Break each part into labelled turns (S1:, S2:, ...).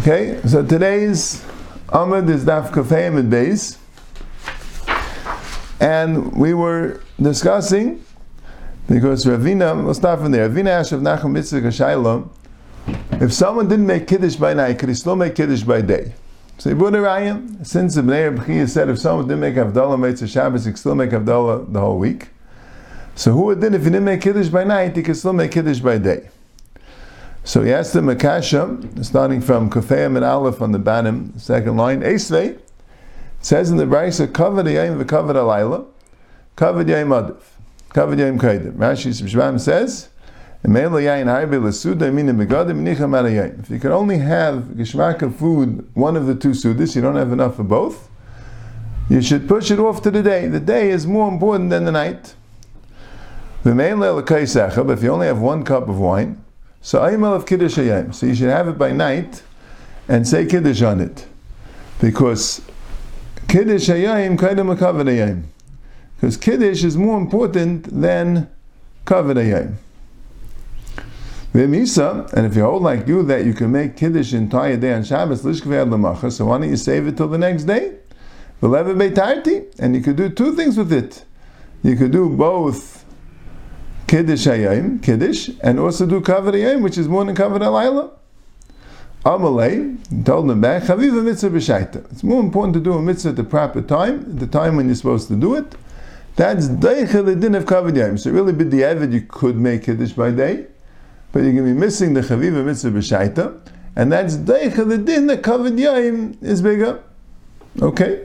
S1: Okay, so today's Amud is Daf Kafayim and Beis. And we were discussing, because Ravina, we'll start from there. Ravina asked of Nachum Mitzvah if someone didn't make Kiddush by night, could he still make Kiddush by day? So Ibn Rayim, since the Bnei Rebchiyah said if someone didn't make Havdalah Mitzvah Shabbos, he could still make Havdalah the whole week. So who would then, if he didn't make Kiddush by night, he could still make Kiddush by day? So he asked the Makasha, starting from Kufayim and Aleph on the Banim, second line, Esvei, says in the Brisa, covered Yayim v'covered Alayla, covered Yayim Adif, covered Yayim Kaidim. Rashi Shibshvam says, if you can only have geshmak of food, one of the two sudas, you don't have enough for both, you should push it off to the day. The day is more important than the night. If you only have one cup of wine, so Aymal of Kiddush Hayim. So you should have it by night and say Kiddush on it. Because Kiddush Hayim Kaidam Kavod Hayim. Because Kiddush is more important than Kavod Hayim. V'misa, and if you hold like you that you can make Kiddush entire day on Shabbos, Lamacha, so why don't you save it till the next day? V'lev Beitarti, and you could do two things with it. You could do both Kiddush Hayim, Kiddush, and also do Kavod Hayim, which is more than Kavod Alayla. Amalei told them back, Chaviva mitzvah b'shaita. It's more important to do a mitzvah at the proper time, the time when you're supposed to do it. That's deichel the din of Kavod Hayim. So really, b'di'evid, you could make Kiddush by day, but you're going to be missing the Chaviva mitzvah b'shaita, and that's deichel the din that Kavod Hayim is bigger. Okay?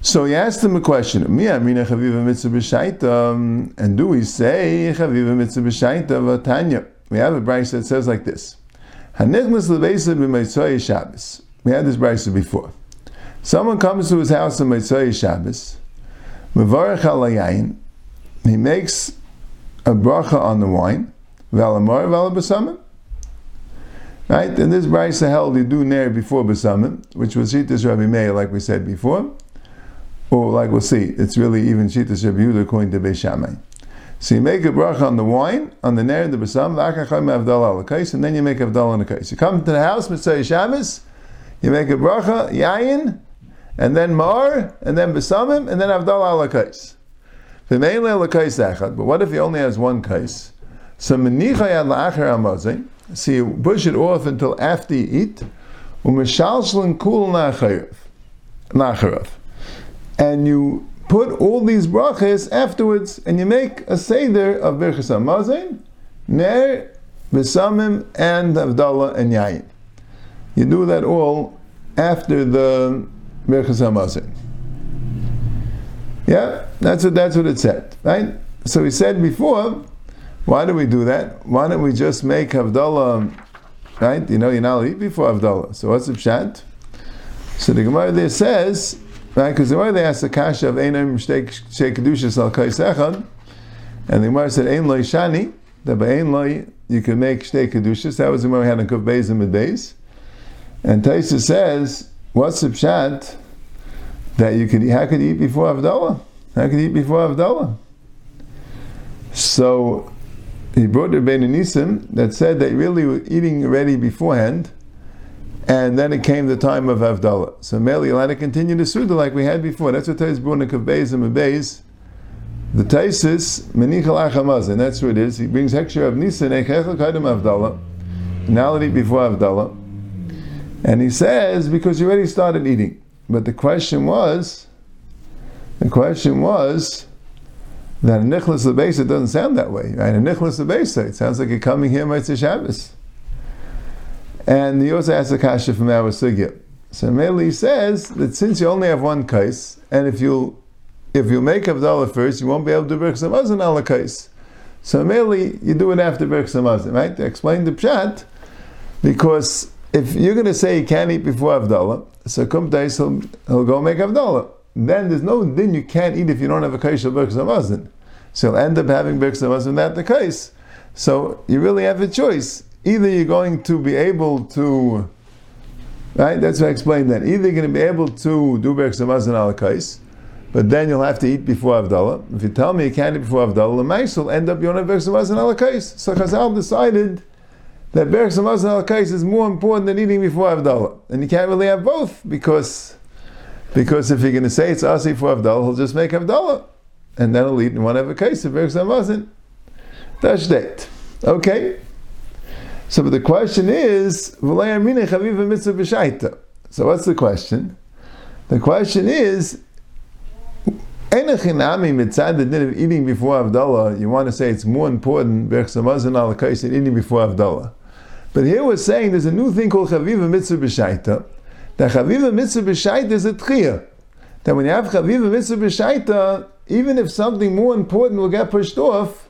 S1: So he asked him a question. And do we say chaviva mitzvah b'shaita v'tanya? We have a brayse that says like this: Hanichnas lebeisa b'meitzoi Shabbos. We had this brayse before. Someone comes to his house on Meitzoi Shabbos, alayayin. He makes a bracha on the wine, v'alamor v'alabasamim. Right, and this brayse held you do ner before besamim, which was Shitas Rabbi Meir, like we said before or like we'll see, it's really even Shitas Rabbi Yehuda according to Beis Shammai. So you make a bracha on the wine, on the ner, the basam, and then you make avdal on the kais. You come to the house, Mitzvah Shabbos, you make a bracha, yayin, and then mar, and then basamim, and then avdal ala kais. But what if he only has one kais? So so you push it off until after you eat, u'mishalshlin kul nacharav and you put all these brachas afterwards, and you make a seder of Birchas Hamazon, Ner, Besamim, and Avdallah and Yayin. You do that all after the Birchas Hamazon. Yeah, that's what that's what it said, right? So we said before, why do we do that? Why don't we just make Havdalah, right? You know, you're not eat before Havdalah. So what's the pshat? So the Gemara there says Right? Because the way they asked the kasha of Einam Shtei Kedushas Al Kais Echad, and the Gemara said Ein Loi Shani, that by Ein Loi you can make Shtei Kedushas. That was the Gemara had in Kuf Beis and Beis. And Taisa says, what's the pshat that you could how could you eat before Avdallah? How could you eat before Avdallah? So he brought the Ben Nisim that said that really eating already beforehand and then it came the time of Avdallah. So Meli allowed to continue the Suda like we had before. That's what Tais Brunik of Beis and Beis. The Taisis, Menichal Achamaz, and that's what it is. He brings Hekshir of Nisan, Echechel Kaidim Avdallah, now before Avdallah. And he says, because you already started eating. But the question was, the question was, that a Nicholas Lebesa doesn't sound that way, right? A Nicholas Lebesa, it sounds like you're coming here, Mitzvah Shabbos. And he also asks a kasha from our sugya. So Meli says that since you only have one kais, and if you if you make Avdallah first, you won't be able to do Birch Samazin ala kais. So Meli, you do it after Birch Samazin, right? To explain the pshat, because if you're going to say you can't eat before Avdallah, so come days he'll, he'll go make Avdallah. Then there's no din you can't eat if you don't have a kais of Samazin. So you'll end up having Birch Samazin without the kais. So you really have a choice either you're going to be able to, right? That's what I explained then. Either you're going to be able to do Berk Samazan al Kais, but then you'll have to eat before Avdallah. If you tell me you can't eat before Avdallah, the mice will end up have Berk Samazan al Kais. So Chazal decided that Berch Samazon al Kais is more important than eating before Havdalah. And you can't really have both because, because if you're going to say it's Asi for Havdalah, he'll just make Havdalah. And then he'll eat in one of a case of Berch Samazon. That's date. Okay? So but the question is, so what's the question? The question is, eating before Avdallah, you want to say it's more important, than eating before Avdallah. But here we're saying there's a new thing called Chaviva Mitzvah B'Shaita. That Chaviva Mitzvah B'Shaita is a tchiyah. That when you have Chaviva Mitzvah B'Shaita, even if something more important will get pushed off,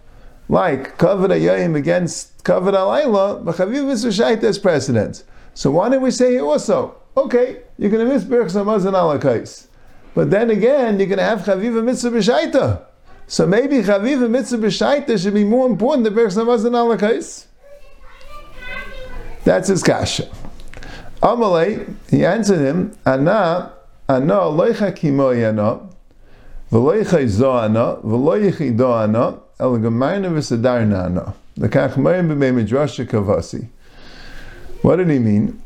S1: like Kavod Ayayim against Kavod Alayla, Mitzvah B'Shaita has precedence. So why don't we say here also, okay, you're going to miss Berch Samazon Alakais. But then again, you're going to have Chaviva Mitzvah B'Shaita. So maybe Chaviva Mitzvah B'Shaita should be more important than Berch Samazon Alakais. That's his kasha. Amalei, he answered him, Ana, Ana, loicha kimo yana, v'loicha izo ana, v'loicha ido What did he mean?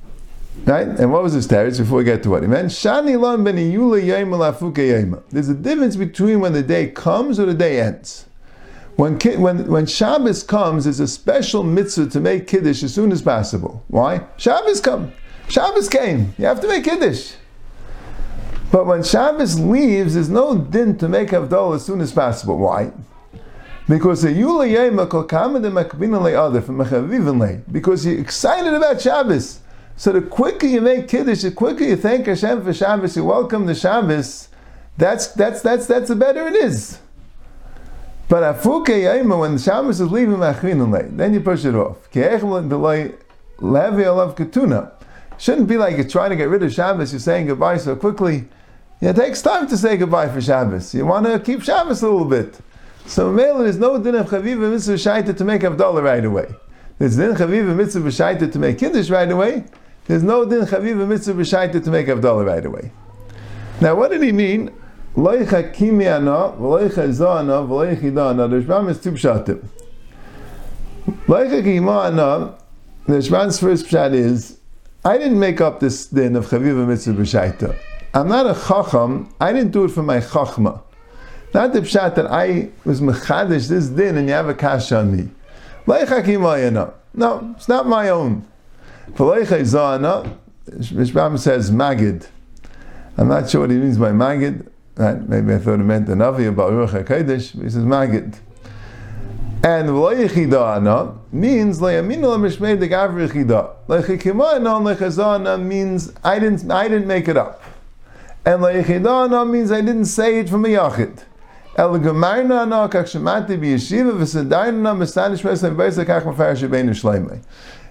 S1: Right? And what was his teretz before we get to what he meant? Shani lan ben yayma. There's a difference between when the day comes or the day ends. When, when, when Shabbos comes, there's a special mitzvah to make Kiddush as soon as possible. Why? Shabbos come. Shabbos came. You have to make Kiddush. But when Shabbos leaves, there's no din to make Havdalah as soon as possible. Why? Because Because you're excited about Shabbos. So the quicker you make Kiddush, the quicker you thank Hashem for Shabbos, you welcome the Shabbos, that's, that's, that's, that's the better it is. But afuke yaima, when the Shabbos is leaving machinun then you push it off. katuna. Shouldn't be like you're trying to get rid of Shabbos, you're saying goodbye so quickly. It takes time to say goodbye for Shabbos. You want to keep Shabbos a little bit. So Mele, there's no din of chaviva mitzvah shaita to make Havdalah right away. There's din chaviva mitzvah shaita to make Kiddush right away. There's no din chaviva mitzvah shaita to make Havdalah right away. Now what did he mean? Loicha kimi ana, v'loicha zo ana, v'loicha ida ana. The Rishbam is two pshatim. The first pshat is, I didn't make up this din of chaviva mitzvah b'shaita. I'm not a chacham, I didn't do it for my chachma. Not the pshat that I was mechadish this din and you have a kash on me. No, it's not my own. Ana, says magid. I'm not sure what he means by magid. Right? Maybe I thought it meant the Navi about Ruach HaKodesh, but he says Magid. And V'lo means Le'yaminu L'mishmei Degav Yechida. Le'chikimana Le'chazana means I didn't, I didn't make it up. And Le'yechidana means I didn't say it from a Yachid. El Gemarna Ana Kach Shemati B'Yeshiva Mefarish Yibbeinu Shleimei.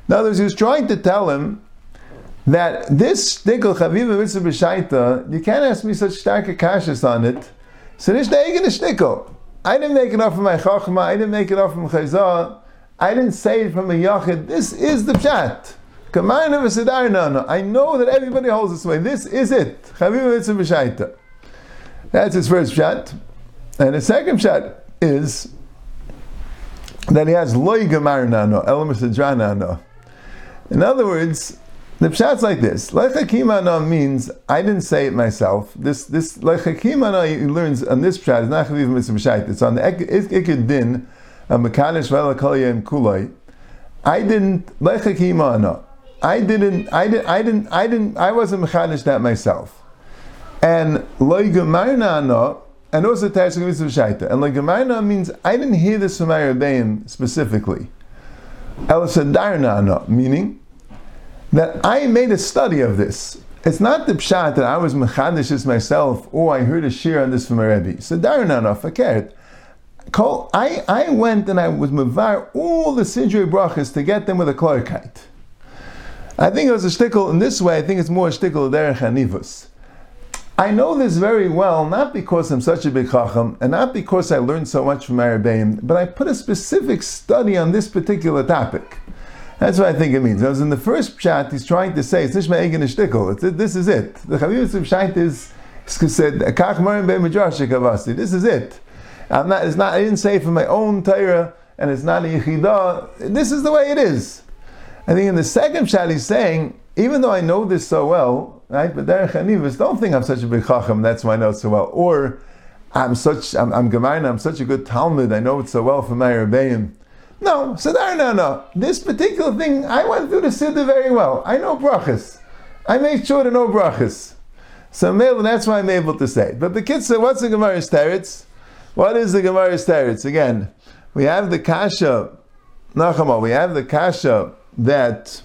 S1: In other words, he was trying to tell him that this stickel chaviva mitzvah b'shaita, you can't ask me such stark kashas on it. So this eigen stickel. I didn't make it up from my chachma. I didn't make it up from chayzah. I didn't say it from a yachid. This is the pshat. I know that everybody holds this way. This is it. Chaviva mitzvah b'shaita. That's his first pshat. And the second pshat is that he has loy gemar nano, elam nano. In other words, the pshat's like this. Lechakimana means I didn't say it myself. This this lechakimana he learns on this pshat is not chaviv mitzvah It's on the ikid din velakalya and kulay. I didn't lechakimana. I didn't. I didn't. I didn't. I didn't. I wasn't mechanish that myself. And loigamarna and also Tashik Mitzvah Shaita. And like Gemarna means I didn't hear this from my Rebbeim specifically. El meaning that I made a study of this. It's not the pshat that I was mechadishes myself, or I heard a shir on this from a rebbe. So daranana fakert. I, I went and I was mavar all the sidrei brachas to get them with a clarkite. I think it was a shtickle in this way. I think it's more a shtickle derech hanivus. I know this very well, not because I'm such a big chacham, and not because I learned so much from Arabeim, but I put a specific study on this particular topic. That's what I think it means. As in the first pshat, he's trying to say it's nishma egin shtickle. This is it. The pshat is said kach marim kavasi. This is it. I'm not. It's not. I didn't say from my own Torah, and it's not a yichida. This is the way it is. I think in the second shot he's saying, even though I know this so well, right? But Derech Hanivas, don't think I'm such a big chacham. That's why I know it so well. Or I'm such, I'm, I'm Gemarna, I'm such a good Talmud. I know it so well from my Rebbeim. No, Sadar, no, no. This particular thing, I went through the Siddur very well. I know brachas. I made sure to know brachas. So that's why I'm able to say. But the kids say, what's the Gemara's teretz? What is the Gemara's teretz? Again, we have the kasha, Nachama, we have the kasha that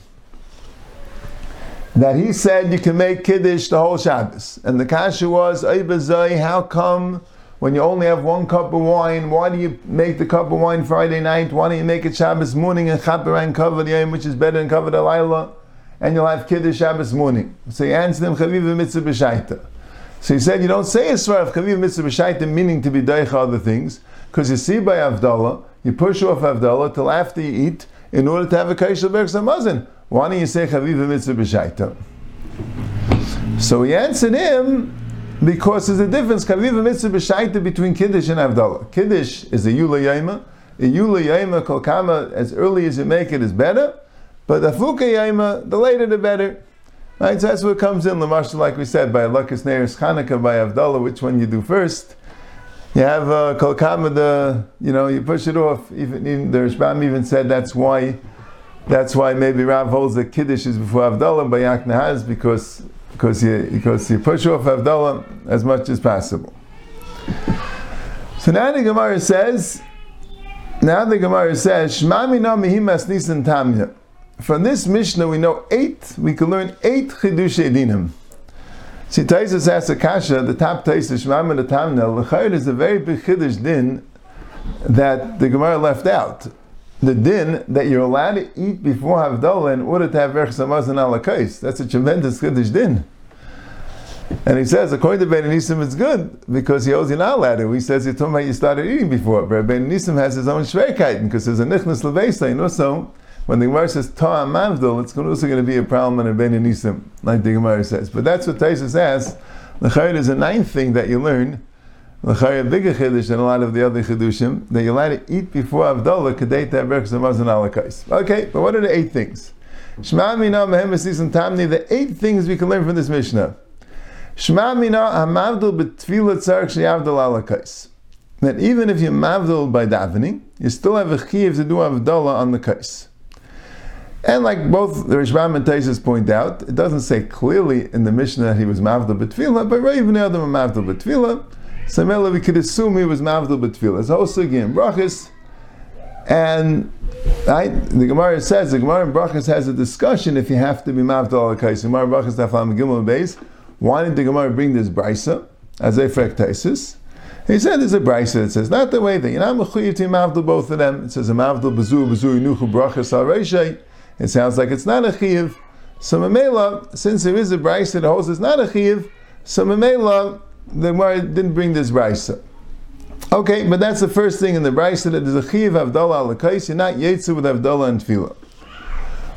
S1: that he said you can make kiddush the whole Shabbos, and the kasha was, Zay, how come when you only have one cup of wine, why do you make the cup of wine Friday night? Why don't you make it Shabbos morning and chaper and cover the yom, which is better than cover the laila, and you'll have kiddush Shabbos morning? So he answered him, chaviv mitzvah b'shaita. So he said, you don't say of chaviv mitzvah meaning to be daicha other things, because you see by Avdallah, you push off Avdallah till after you eat, in order to have a kaishal berg. Why don't you say chaviv mitzvah b'shaita? So he answered him, because there's a difference, kaviv mitzvah b'shaita between Kiddush and Avdallah. Kiddush is a Yula Yaima. A Yula Yaima kolkama, as early as you make it, is better. But the Fuka Yaima, the later the better. Right, so that's what comes in, Lamashal, like we said, by Lakas Neiris Chanukah, by Avdallah, which one you do first. You have uh, kolkama, the, you know, you push it off. Even, even the Rishbam even said that's why that's why maybe Rav holds that Kiddush is before Avdallah by Yakna has because because you because you push off Avdallah as much as possible. So now the Gemara says, now the Gemara says, Shmami no mihimas nisan tamya. From this Mishnah we know eight, we can learn eight chidush dinim. See, Taisus asks Akasha, the top Taisus, Shmami the Tamna, is a very big chidush din that the Gemara left out the din that you're allowed to eat before Havdalah in order to have Rech and Alakais. That's a tremendous Kiddush din. And he says, according to Ben Nisim, it's good because he owes you not to. He says, you're talking about you started eating before. But Ben Nisim has his own Shveikait because there's a Nichnas Leveisa. And also, when the Gemara says Ta'am Mavdal, it's also going to be a problem in Ben Nisim, like the Gemara says. But that's what Taisus says. The Chayr is a ninth thing that you learn a bigger chiddush than a lot of the other chiddushim that you're allowed to eat before Avdallah kadei berachas and alakais. Okay, but what are the eight things? Shema mina mehem and tamni. The eight things we can learn from this Mishnah. Shema mina hamavdul betfilah tzarek sheyavdal alakais. That even if you mavdul by davening, you still have a chiyuv to do Avdallah on the kais. And like both the Rishbam and Taisus point out, it doesn't say clearly in the Mishnah that he was mavdul betfilah, but Rav Adam mavdul betfilah. So Mela, we could assume he was Mavdil B'Tfilah. It's also again Brachas, and right, the Gemara says the Gemara in Brachas has a discussion if you have to be Mavdil al Kais. Gemara in Brachas Daflam Gimel Beis. Why did the Gemara bring this brisa as a frektesis? He said there's a brisa that says not the way that you're not to mavdil both of them. It says a mavdil bezu bezu inuchu brachas al It sounds like it's not a chiv. So Mamela, since there is a brisa that holds it's not a chiv, so Mamela, the Gemara didn't bring this brisa. Okay, but that's the first thing in the brisa that there's a chiv avdallah al. You're not yetsu with avdallah and tefillah.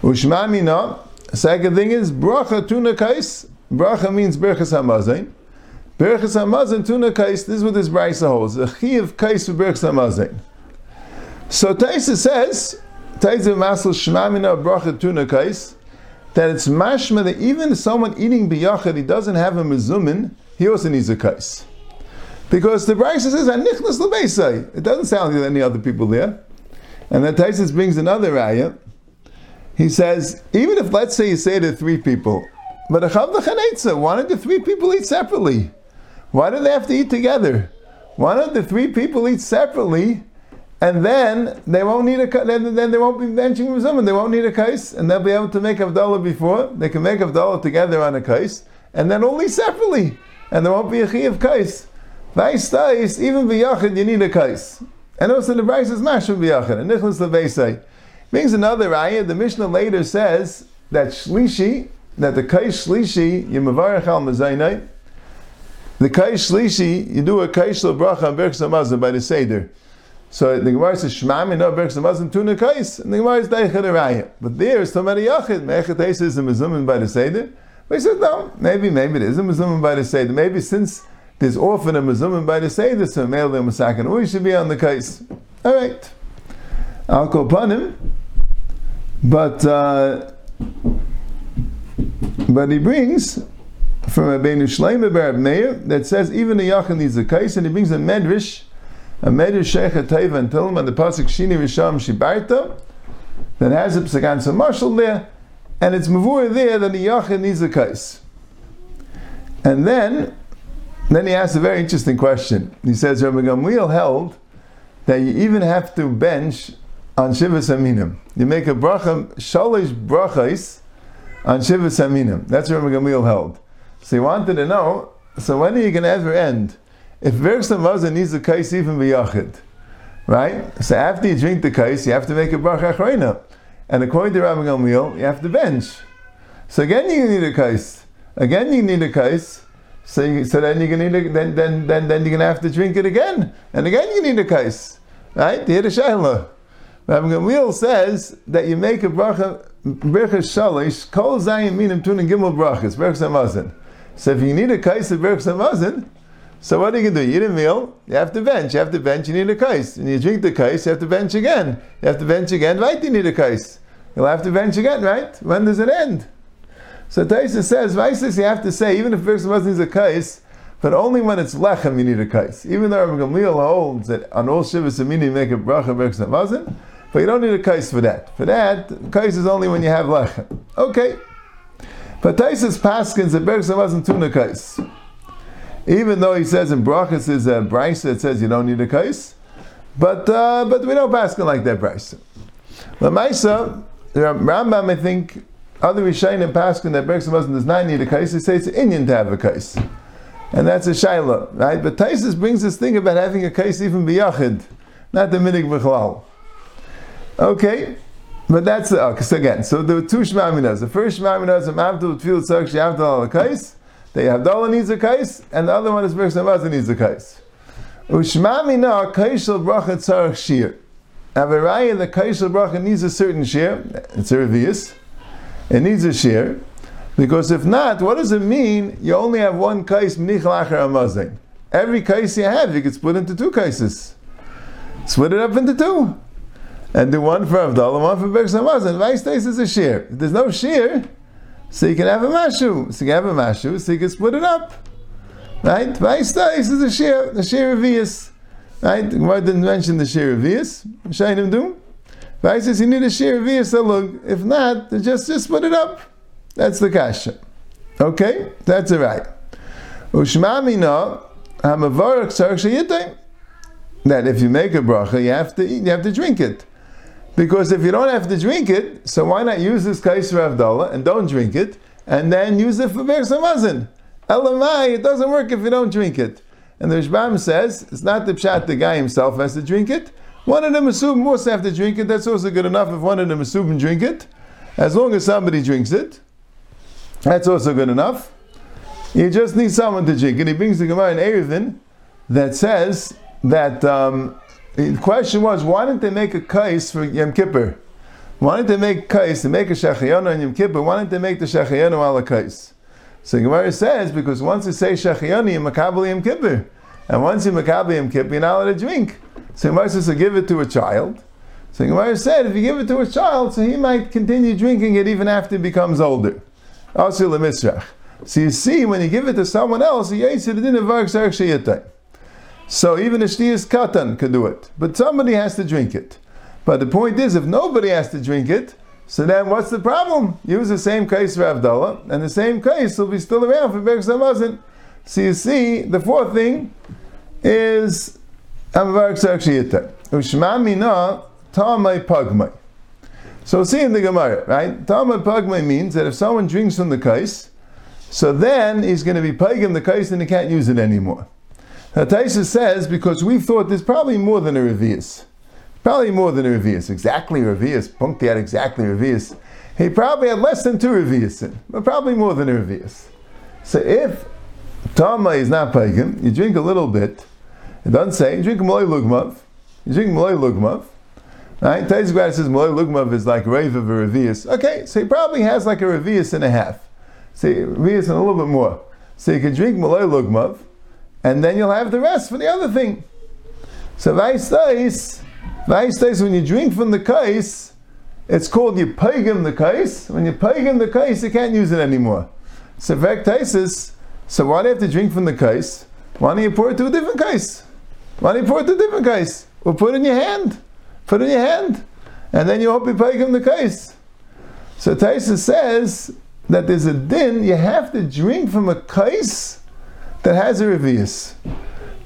S1: Ushmami no. Second thing is bracha tuna kais. Bracha means berachas hamazain. Berachas hamazain tuna kais. This is what this brisa holds. A chiv kais for berachas hamazain. So Taisa says, Taisa masal shmamina bracha tuna kais, that it's mashma that even someone eating biyachad, he doesn't have a mezumin, he also needs a kais. Because the Brisa says, Anichnas lebeisai. It doesn't sound like any other people there. And then Taisus brings another ayah. He says, even if let's say you say to three people, but why don't the three people eat separately? Why do they have to eat together? Why don't the three people eat separately, and then they won't need a then, then they won't be benching someone. They won't need a kais, and they'll be able to make avdallah before. They can make avdallah together on a kais, and then only separately and there won't be a chi of kais. Vais tais, even b'yachid, you need a kais. And also the Bryce is mashma b'yachid, and nichlas leveisai. Brings another ayah, the Mishnah later says that shlishi, that the kais shlishi, you mevarech al mazaynai, the kais shlishi, you do a kais bracha and berkes amazon by the seder. So the Gemara says Shmami no berkes amazon tuna kais, and the Gemara is daichad arayah. But there is somebody yachid, me'echet is a mezumin by the seder. We said, no, maybe, maybe it is a Mazuman by the Seder. Maybe since there's often a Mazuman by the Seder, so and Masakin, we should be on the case. All right. I'll go upon him. But uh, but he brings from Rabbeinu Shleim Bar Meir that says even a yachid needs a case, and he brings a medrash, a medrash sheikh teva and him on the pasuk shini risham shibarta that has a psagan so marshal there, and it's mavur there that a yachid needs a case. And then, then he asks a very interesting question. He says Rabbi Gamliel held that you even have to bench on Shivas Aminim. You make a bracha, shalish brachais on Shivas Aminim. That's what Rabbi Gamliel held. So he wanted to know, so when are you going to ever end? If Bergson Mazan needs a kais even b'yachid, right? So after you drink the kais, you have to make a bracha achrayna. And according to Rabbi Gamliel, you have to bench. So again you need a kais. Again you need a kais. So, you, so then you're gonna need then, then, then, then you're gonna have to drink it again. And again you need a kais. Right? The Shaila. Rabbi Gamliel says that you make a bracha shalish, kol zayin minim gimel brachas. So if you need a kais of hamazon, so what are you to do? You eat a meal, you have to bench. You have to bench, you need a kais. And you drink the kais, you have to bench again. You have to bench again, right? You need a kais. You'll have to bench again, right? When does it end? So Taisa says, Vaisis, you have to say, even if hamazon needs a kais, but only when it's lechem you need a kais. Even though Rabbi Gamliel holds that on all shivas amini you make a bracha berachas hamazon, but you don't need a kais for that. For that, kais is only when you have lechem. Okay. But Taisus Paskins that Bergson wasn't tuna kais. Even though he says in Brachas is a Bryce that says you don't need a kais. But uh, but we don't paskin like that Bryce. Lamaisa, Rambam, I think, other Rishayin and paskin that Bergson wasn't does not need a kais, they say it's an Indian to have a kais. And that's a Shaila, right? But Taisus brings this thing about having a kais even biyachid, not the minig b'chlal. Okay, but that's the okay, so again. So there were two shmaminas. The first shmaminas is Mavdul Tfil Tzarek Shavdal al Kais. The Havdalah needs a kais, and the other one is Berk Samazah needs a kais. Ushmamina kaisel bracha tzarech shir. Avaraya the kaisel bracha needs a certain shir. It's a revius. It needs a shir. Because if not, what does it mean? You only have one kais mnichel acher. Every kais you have, you can split into two kaises. Split it up into two and do one for Avdallah, one for Berk Samaz, and Vice stays is a shear. If there's no shear, so you can have a mashu. So you can have a mashu, so you can split it up. Right? Vice stays is a shear, the shear of Vias. Right? The Gemara didn't mention the shear of Vias. Shainim do. Vice says you need a shear of Vias. If not, just, just split it up. That's the kasha. Okay? That's it right. Ushmamina, tzarech shayitayim. That if you make a bracha, you have to eat, you have to drink it. Because if you don't have to drink it, so why not use this Kaiser Avdallah and don't drink it, and then use it for Samazin? Elamai, it doesn't work if you don't drink it. And the Rishbam says, it's not the pshat the guy himself has to drink it. One of the Masubim also have to drink it. That's also good enough if one of the Masubim drink it. As long as somebody drinks it, that's also good enough. You just need someone to drink. And he brings the Gemara in Eruvin that says that um, the question was, why didn't they make a kais for Yom Kippur? Why didn't they make kais to make a shachayanu on Yom Kippur? Why didn't they make the shachayanu ala kais? So Gemara says because once you say shachayanu, you makabel Yom Kippur, and once you makabel Yom Kippur, you're not allowed to drink. So Gemara says to give it to a child. So Gemara said if you give it to a child, so he might continue drinking it even after he becomes older. Also lemisrach. So you see, when you give it to someone else, he you it didn't work so even a shtiyas katan can do it, but somebody has to drink it. But the point is, if nobody has to drink it, so then what's the problem? Use the same case for Avdallah, and the same case will be still around for Berk Samazin. So you see, the fourth thing is Amavar Ksarkshiyata. Ushma mina tamai pagmai. So see in the Gemara, right? Tamai pagmai means that if someone drinks from the case, so then he's going to be pagim the case and he can't use it anymore. Now Taisa says, because we thought there's probably more than a Revius. Probably more than a Revius. Exactly Revius. Punkti had exactly Revius. He probably had less than two Revius in, but probably more than a Revius. So if Tama is not pagan, you drink a little bit. It doesn't say, you drink Malay Lugmav. You drink Malay Lugmav. Right? Taisa Grad says Malay Lugmav is like Rave of a Revius. Okay, so he probably has like a Revius and a half. See, Revius and a little bit more. So you can drink Malay Lugmav and then you'll have the rest for the other thing. So Vaistais, Vaistais, when you drink from the kais, it's called you pagan the case. When you pagan the case, you can't use it anymore. So taisis. So why do you have to drink from the case? Why don't you pour it to a different case? Why don't you pour it to a different case? Or put it in your hand. Put it in your hand. And then you hope you pagan the case. So Taisa says that there's a din, you have to drink from a case that has a revius.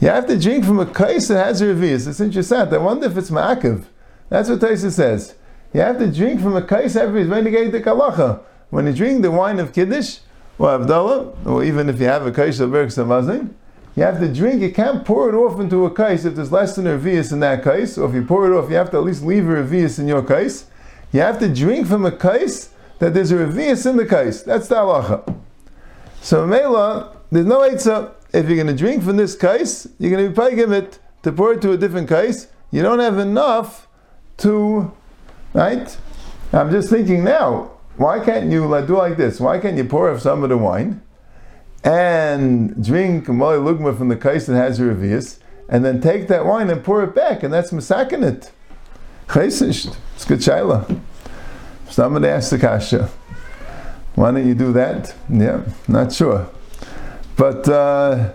S1: You have to drink from a case that has a revius. It's interesting. I wonder if it's ma'akiv. That's what Taisa says. You have to drink from a kais when you get the kalacha. When you drink the wine of kiddush or avdallah, or even if you have a kais of berk samazin, you have to drink. You can't pour it off into a kais if there's less than a revius in that kais, or if you pour it off, you have to at least leave a revius in your kais. You have to drink from a kais that there's a revius in the kais. That's the halacha. So Mela, there's no eitzah. If you're going to drink from this kais, you're going to be paying it to pour it to a different kais. You don't have enough to Right? I'm just thinking now, why can't you do like this? Why can't you pour off some of the wine and drink Mali Lugma from the kais that has your revius, and then take that wine and pour it back, and that's masakin it. It's good shaila. Somebody asked the kasha. Why don't you do that? Yeah, not sure. But, uh,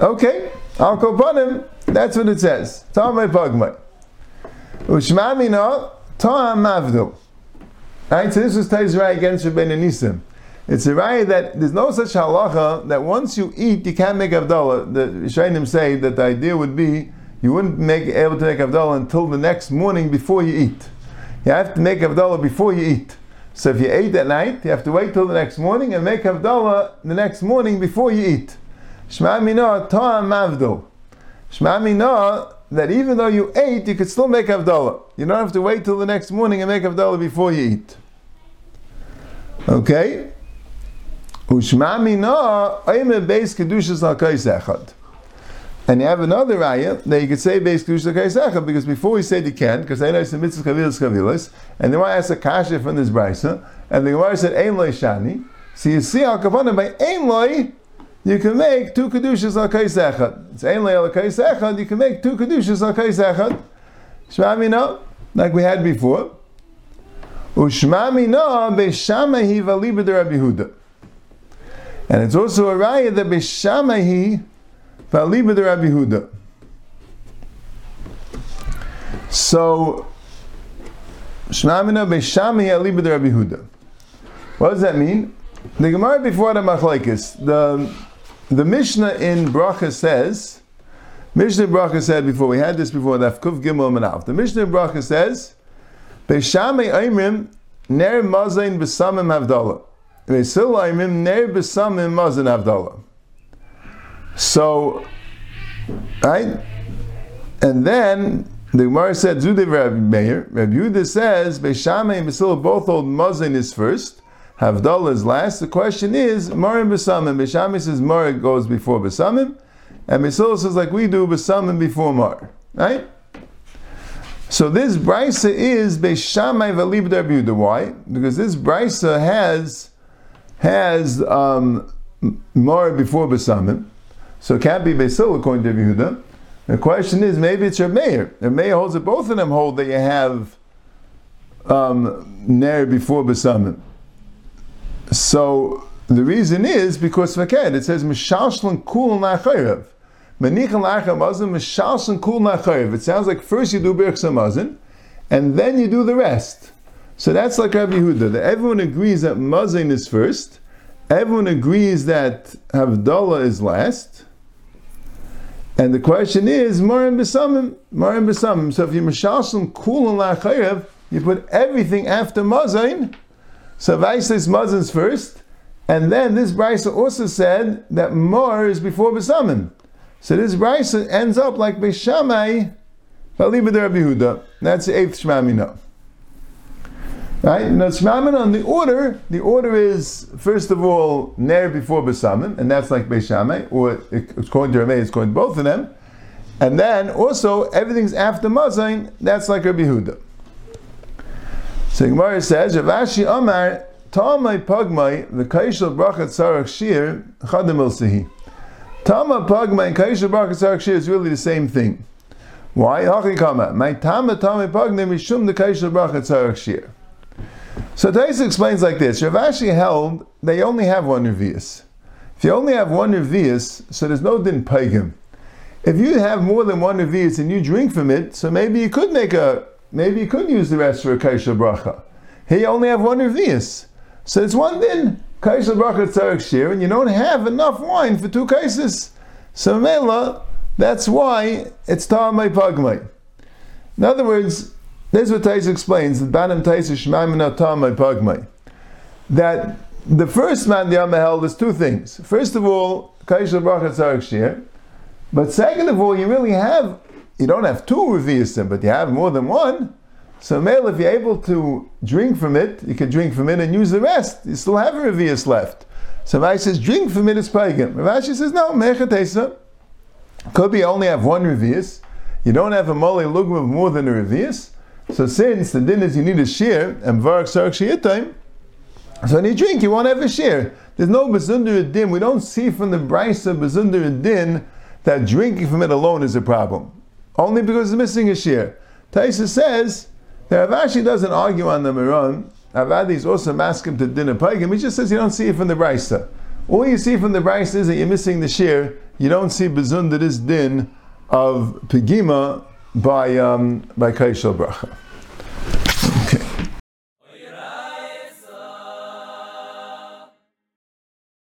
S1: okay, upon him. That's what it says. Talmud Pagmai. Ushmamina Ta'am Mavdil. Right, so this was Tai's right against Rabbeinu Nisim. It's a right that there's no such halacha that once you eat, you can't make Avdallah. The Shainim say that the idea would be you wouldn't make able to make Avdallah until the next morning before you eat. You have to make Avdallah before you eat. So if you ate at night, you have to wait till the next morning and make Avdallah the next morning before you eat. Shema Minah Ta'am Mavdil. Shema Minah that even though you ate, you could still make Havdalah. You don't have to wait till the next morning and make Havdalah before you eat. Okay? And you have another raya that you could say beis kedushas echad because before we said you can't because I know it's a mitzvah kavilas kavilas and then I asked a kasha from this brisa and the Gemara said ein loy shani so you see al kavanah by ein loy you can make two kedushas al kais echad. It's ein al kaisechad. You can make two kedushas al kais echad. Shmamina, like we had before. Ushmamina be'shamahi v'liba Rabbi Huda. And it's also a raya that be'shamahi v'liba Rabbi Huda. So, Shmamina be'shamahi v'liba Rabbi Huda. What does that mean? The Gemara before the Machlaikis, the the Mishnah in Bracha says, Mishnah Bracha said before, we had this before, that Kuf Gimel Manav. The Mishnah in Bracha says, Beishame Aimrim, Ner Mazain Besamim Havdalah. Beisil Aimrim, Ner Besamim Mazin Havdalah. So, right? And then, the Gemara said, Zudev Rabbi Meir, Rabbi Yehuda says, Beishame and both hold Mazin is first, Havdalah is last. The question is, Marim Besamim. Bishami says Mar goes before Besamim, and Misil says like we do Besamim before Mar. Right? So this brisa is Beishamai Valib Darbuda. Why? Because this brisa has has um, Mar before Besamim, so it can't be Beisil according to Yehuda. The question is, maybe it's your mayor. The mayor holds it. Both of them hold that you have um, Ner before Besamim. So the reason is because again it says mishalshlan kul nachayrev. Manichan lachem mazin mishalshlan kul nachayrev. It sounds like first you do birch samazin, and then you do the rest. So that's like Rabbi Yehuda. That everyone agrees that mazin is first. Everyone agrees that Havdalah is last. And the question is, Marim Besamim, Marim Besamim. So if you Mishalshim Kul and Lachayev, you put everything after Mazain, so Vai says Mazans first, and then this Brisa also said that Mar is before Besamim. So this Brisa ends up like Beshamai, Valiba de Rabbi Huda. That's the eighth Shmamina. Right? Now Shmamina on the order, the order is first of all Ner before Besamim, and that's like Beshamai, or according to Rabbi, it's to both of them. And then also everything's after Mazain, that's like Rabbi Huda. So Gemara says, Ravashi Amar, Talmai Pagmai, the Kaishal Brachat Sarach Shir, Chadim El Sehi. Tama Pagmai and Kaishal Brachat Sarach Shir is really the same thing. Why? My tama tama pagne mishum the kaishel bracha tzarech shir. So Tais explains like this: Rav Ashi held they only have one revius. If you only have one revius, so there's no din paigim. If you have more than one revius and you drink from it, so maybe you could make a maybe you could use the rest for a kaishel bracha. Here you only have one revius, so it's one din kaishel bracha tzarech shir, and you don't have enough wine for two cases. So mela that's why it's Ta'amai Pagmai. In other words, this is what Tais explains, that Banim Tais Pagmai. That the first man the Amma held is two things. First of all, Kaishal Bracha Tzarek. But second of all, you really have, you don't have two Reviyasim, but you have more than one. So male, if you're able to drink from it, you can drink from it and use the rest. You still have a Reviyas left. So Rav says, drink from it, is pagan. Rav says, no, Mechatesa. Could be only have one revius. You don't have a mole lugma more than a revius. So since the din is you need a shear and varak sarak time, so when you drink, you won't have a shear. There's no bezunder din. We don't see from the brisa bezunder din that drinking from it alone is a problem. Only because it's missing a shear. Taisa says that Ravashi doesn't argue on the Miran. Avadi is also masking to din a pagan. He just says you don't see it from the brisa. All you see from the brisa is that you're missing the shear you don't see bezun that is din of pegima by um, by kaishal bracha.